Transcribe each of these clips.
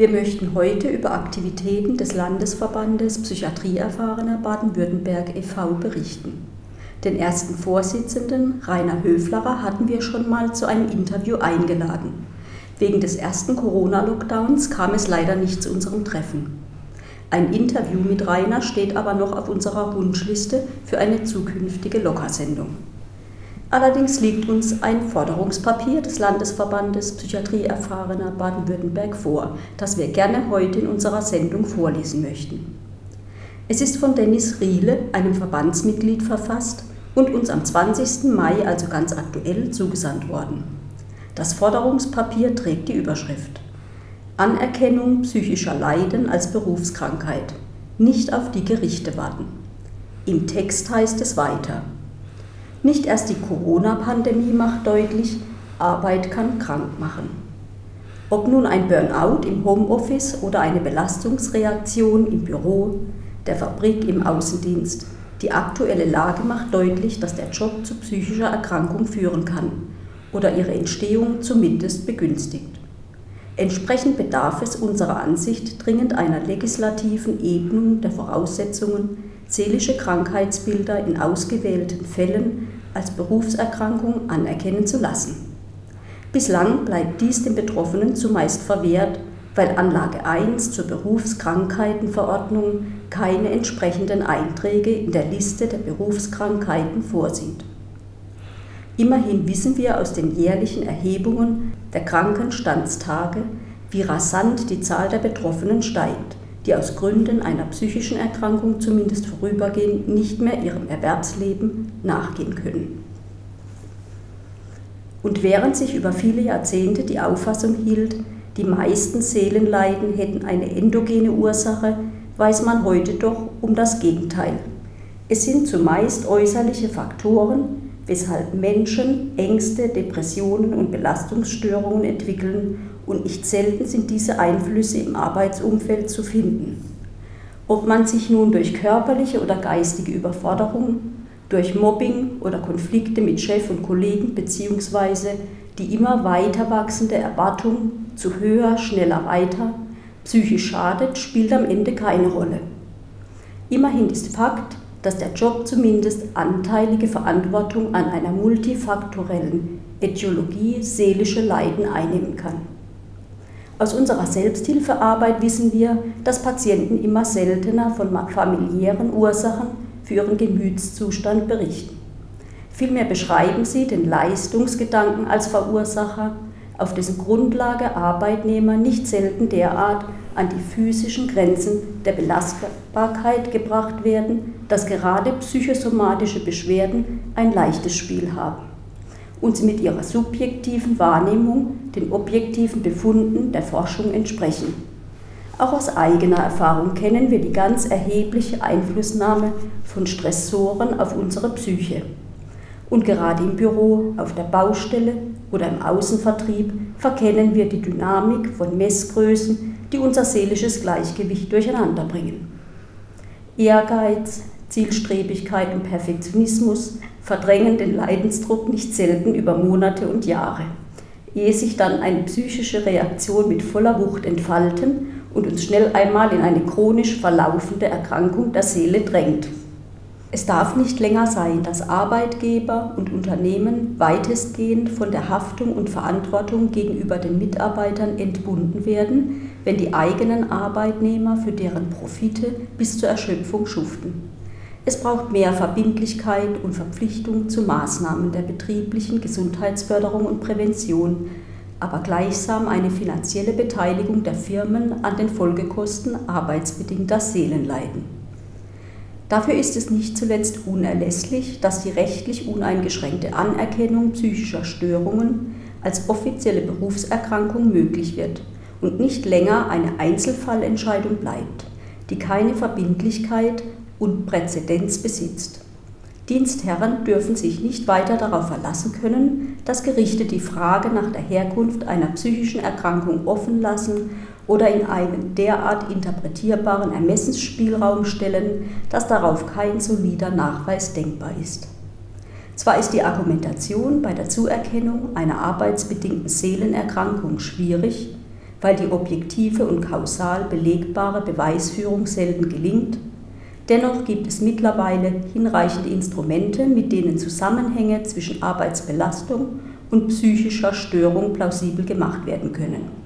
Wir möchten heute über Aktivitäten des Landesverbandes Psychiatrieerfahrener Baden-Württemberg e.V. berichten. Den ersten Vorsitzenden, Rainer Höflerer, hatten wir schon mal zu einem Interview eingeladen. Wegen des ersten Corona-Lockdowns kam es leider nicht zu unserem Treffen. Ein Interview mit Rainer steht aber noch auf unserer Wunschliste für eine zukünftige Lockersendung. Allerdings liegt uns ein Forderungspapier des Landesverbandes Psychiatrieerfahrener Baden-Württemberg vor, das wir gerne heute in unserer Sendung vorlesen möchten. Es ist von Dennis Riele, einem Verbandsmitglied, verfasst und uns am 20. Mai, also ganz aktuell, zugesandt worden. Das Forderungspapier trägt die Überschrift Anerkennung psychischer Leiden als Berufskrankheit. Nicht auf die Gerichte warten. Im Text heißt es weiter. Nicht erst die Corona-Pandemie macht deutlich, Arbeit kann krank machen. Ob nun ein Burnout im Homeoffice oder eine Belastungsreaktion im Büro, der Fabrik, im Außendienst, die aktuelle Lage macht deutlich, dass der Job zu psychischer Erkrankung führen kann oder ihre Entstehung zumindest begünstigt. Entsprechend bedarf es unserer Ansicht dringend einer legislativen Ebnung der Voraussetzungen, seelische Krankheitsbilder in ausgewählten Fällen als Berufserkrankung anerkennen zu lassen. Bislang bleibt dies den Betroffenen zumeist verwehrt, weil Anlage 1 zur Berufskrankheitenverordnung keine entsprechenden Einträge in der Liste der Berufskrankheiten vorsieht. Immerhin wissen wir aus den jährlichen Erhebungen der Krankenstandstage, wie rasant die Zahl der Betroffenen steigt die aus Gründen einer psychischen Erkrankung zumindest vorübergehend nicht mehr ihrem Erwerbsleben nachgehen können. Und während sich über viele Jahrzehnte die Auffassung hielt, die meisten Seelenleiden hätten eine endogene Ursache, weiß man heute doch um das Gegenteil. Es sind zumeist äußerliche Faktoren, weshalb Menschen Ängste, Depressionen und Belastungsstörungen entwickeln und nicht selten sind diese Einflüsse im Arbeitsumfeld zu finden. Ob man sich nun durch körperliche oder geistige Überforderung, durch Mobbing oder Konflikte mit Chef und Kollegen bzw. die immer weiter wachsende Erwartung zu höher, schneller, weiter psychisch schadet, spielt am Ende keine Rolle. Immerhin ist Fakt, dass der Job zumindest anteilige Verantwortung an einer multifaktorellen Ätiologie seelische Leiden einnehmen kann. Aus unserer Selbsthilfearbeit wissen wir, dass Patienten immer seltener von familiären Ursachen für ihren Gemütszustand berichten. Vielmehr beschreiben sie den Leistungsgedanken als Verursacher, auf dessen Grundlage Arbeitnehmer nicht selten derart an die physischen Grenzen der Belastbarkeit gebracht werden, dass gerade psychosomatische Beschwerden ein leichtes Spiel haben und sie mit ihrer subjektiven Wahrnehmung den objektiven Befunden der Forschung entsprechen. Auch aus eigener Erfahrung kennen wir die ganz erhebliche Einflussnahme von Stressoren auf unsere Psyche. Und gerade im Büro, auf der Baustelle oder im Außenvertrieb verkennen wir die Dynamik von Messgrößen, die unser seelisches Gleichgewicht durcheinander bringen. Ehrgeiz, Zielstrebigkeit und Perfektionismus verdrängen den Leidensdruck nicht selten über Monate und Jahre, ehe sich dann eine psychische Reaktion mit voller Wucht entfalten und uns schnell einmal in eine chronisch verlaufende Erkrankung der Seele drängt. Es darf nicht länger sein, dass Arbeitgeber und Unternehmen weitestgehend von der Haftung und Verantwortung gegenüber den Mitarbeitern entbunden werden, wenn die eigenen Arbeitnehmer für deren Profite bis zur Erschöpfung schuften. Es braucht mehr Verbindlichkeit und Verpflichtung zu Maßnahmen der betrieblichen Gesundheitsförderung und Prävention, aber gleichsam eine finanzielle Beteiligung der Firmen an den Folgekosten arbeitsbedingter Seelenleiden. Dafür ist es nicht zuletzt unerlässlich, dass die rechtlich uneingeschränkte Anerkennung psychischer Störungen als offizielle Berufserkrankung möglich wird und nicht länger eine Einzelfallentscheidung bleibt, die keine Verbindlichkeit und Präzedenz besitzt. Dienstherren dürfen sich nicht weiter darauf verlassen können, dass Gerichte die Frage nach der Herkunft einer psychischen Erkrankung offen lassen oder in einen derart interpretierbaren Ermessensspielraum stellen, dass darauf kein solider Nachweis denkbar ist. Zwar ist die Argumentation bei der Zuerkennung einer arbeitsbedingten Seelenerkrankung schwierig, weil die objektive und kausal belegbare Beweisführung selten gelingt, dennoch gibt es mittlerweile hinreichende Instrumente, mit denen Zusammenhänge zwischen Arbeitsbelastung und psychischer Störung plausibel gemacht werden können.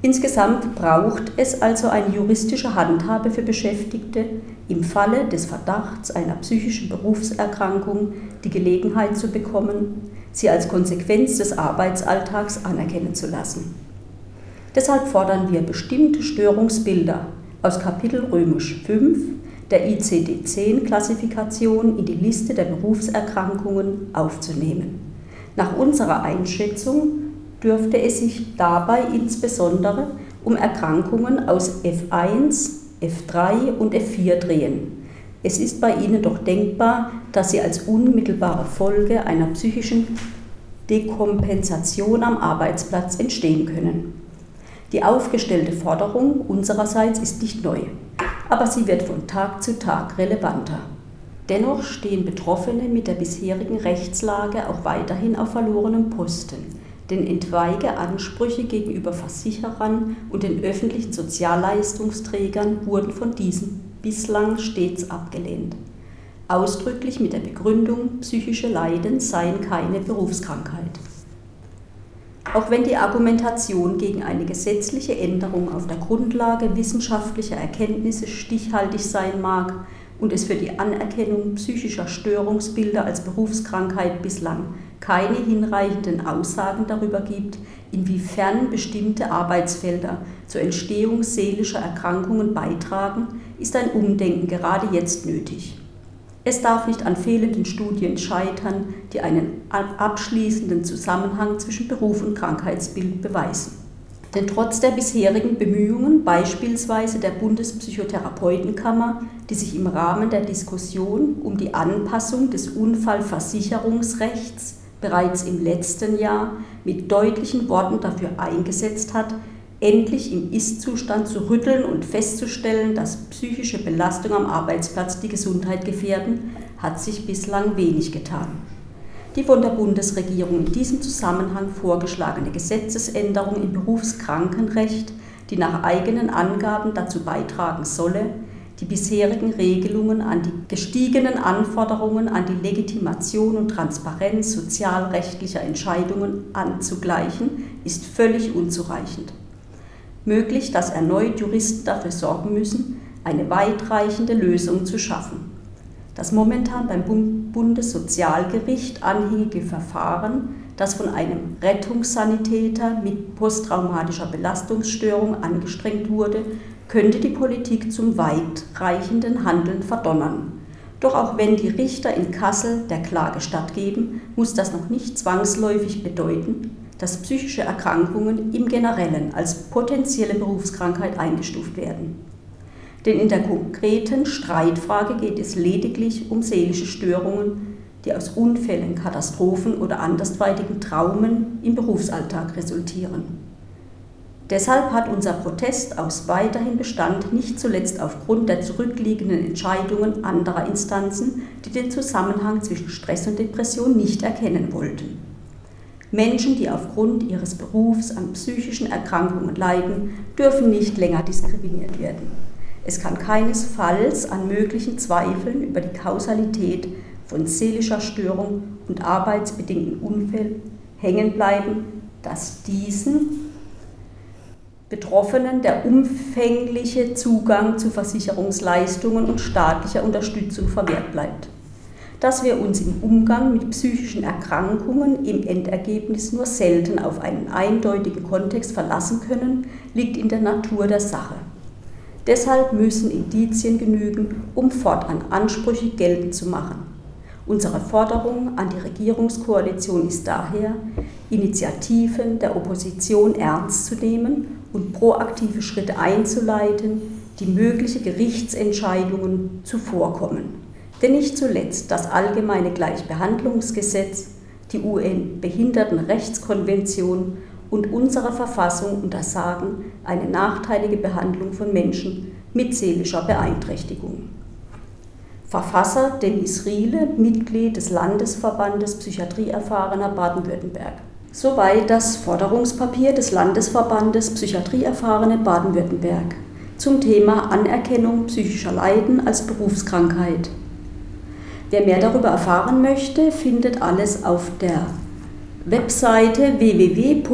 Insgesamt braucht es also eine juristische Handhabe für Beschäftigte, im Falle des Verdachts einer psychischen Berufserkrankung die Gelegenheit zu bekommen, sie als Konsequenz des Arbeitsalltags anerkennen zu lassen. Deshalb fordern wir bestimmte Störungsbilder aus Kapitel Römisch 5 der ICD-10-Klassifikation in die Liste der Berufserkrankungen aufzunehmen. Nach unserer Einschätzung dürfte es sich dabei insbesondere um Erkrankungen aus F1, F3 und F4 drehen. Es ist bei ihnen doch denkbar, dass sie als unmittelbare Folge einer psychischen Dekompensation am Arbeitsplatz entstehen können. Die aufgestellte Forderung unsererseits ist nicht neu, aber sie wird von Tag zu Tag relevanter. Dennoch stehen Betroffene mit der bisherigen Rechtslage auch weiterhin auf verlorenem Posten denn etwaige Ansprüche gegenüber Versicherern und den öffentlichen Sozialleistungsträgern wurden von diesen bislang stets abgelehnt. Ausdrücklich mit der Begründung, psychische Leiden seien keine Berufskrankheit. Auch wenn die Argumentation gegen eine gesetzliche Änderung auf der Grundlage wissenschaftlicher Erkenntnisse stichhaltig sein mag und es für die Anerkennung psychischer Störungsbilder als Berufskrankheit bislang keine hinreichenden Aussagen darüber gibt, inwiefern bestimmte Arbeitsfelder zur Entstehung seelischer Erkrankungen beitragen, ist ein Umdenken gerade jetzt nötig. Es darf nicht an fehlenden Studien scheitern, die einen abschließenden Zusammenhang zwischen Beruf und Krankheitsbild beweisen. Denn trotz der bisherigen Bemühungen, beispielsweise der Bundespsychotherapeutenkammer, die sich im Rahmen der Diskussion um die Anpassung des Unfallversicherungsrechts bereits im letzten Jahr mit deutlichen Worten dafür eingesetzt hat, endlich im Ist-Zustand zu rütteln und festzustellen, dass psychische Belastung am Arbeitsplatz die Gesundheit gefährden, hat sich bislang wenig getan. Die von der Bundesregierung in diesem Zusammenhang vorgeschlagene Gesetzesänderung im Berufskrankenrecht, die nach eigenen Angaben dazu beitragen solle, die bisherigen Regelungen an die gestiegenen Anforderungen an die Legitimation und Transparenz sozialrechtlicher Entscheidungen anzugleichen, ist völlig unzureichend. Möglich, dass erneut Juristen dafür sorgen müssen, eine weitreichende Lösung zu schaffen. Das momentan beim Bundessozialgericht anhängige Verfahren, das von einem Rettungssanitäter mit posttraumatischer Belastungsstörung angestrengt wurde, könnte die Politik zum weitreichenden Handeln verdonnern. Doch auch wenn die Richter in Kassel der Klage stattgeben, muss das noch nicht zwangsläufig bedeuten, dass psychische Erkrankungen im Generellen als potenzielle Berufskrankheit eingestuft werden. Denn in der konkreten Streitfrage geht es lediglich um seelische Störungen, die aus Unfällen, Katastrophen oder andersweitigen Traumen im Berufsalltag resultieren. Deshalb hat unser Protest aus weiterhin Bestand, nicht zuletzt aufgrund der zurückliegenden Entscheidungen anderer Instanzen, die den Zusammenhang zwischen Stress und Depression nicht erkennen wollten. Menschen, die aufgrund ihres Berufs an psychischen Erkrankungen leiden, dürfen nicht länger diskriminiert werden. Es kann keinesfalls an möglichen Zweifeln über die Kausalität von seelischer Störung und arbeitsbedingten Unfällen hängen bleiben, dass diesen Betroffenen der umfängliche Zugang zu Versicherungsleistungen und staatlicher Unterstützung verwehrt bleibt. Dass wir uns im Umgang mit psychischen Erkrankungen im Endergebnis nur selten auf einen eindeutigen Kontext verlassen können, liegt in der Natur der Sache. Deshalb müssen Indizien genügen, um fortan Ansprüche geltend zu machen. Unsere Forderung an die Regierungskoalition ist daher, Initiativen der Opposition ernst zu nehmen und proaktive Schritte einzuleiten, die mögliche Gerichtsentscheidungen zuvorkommen. Denn nicht zuletzt das Allgemeine Gleichbehandlungsgesetz, die UN-Behindertenrechtskonvention und unsere Verfassung untersagen eine nachteilige Behandlung von Menschen mit seelischer Beeinträchtigung. Verfasser Dennis Riele, Mitglied des Landesverbandes Psychiatrieerfahrener Baden-Württemberg. Soweit das Forderungspapier des Landesverbandes Psychiatrieerfahrene Baden-Württemberg zum Thema Anerkennung psychischer Leiden als Berufskrankheit. Wer mehr darüber erfahren möchte, findet alles auf der Webseite www.lvpebw.de.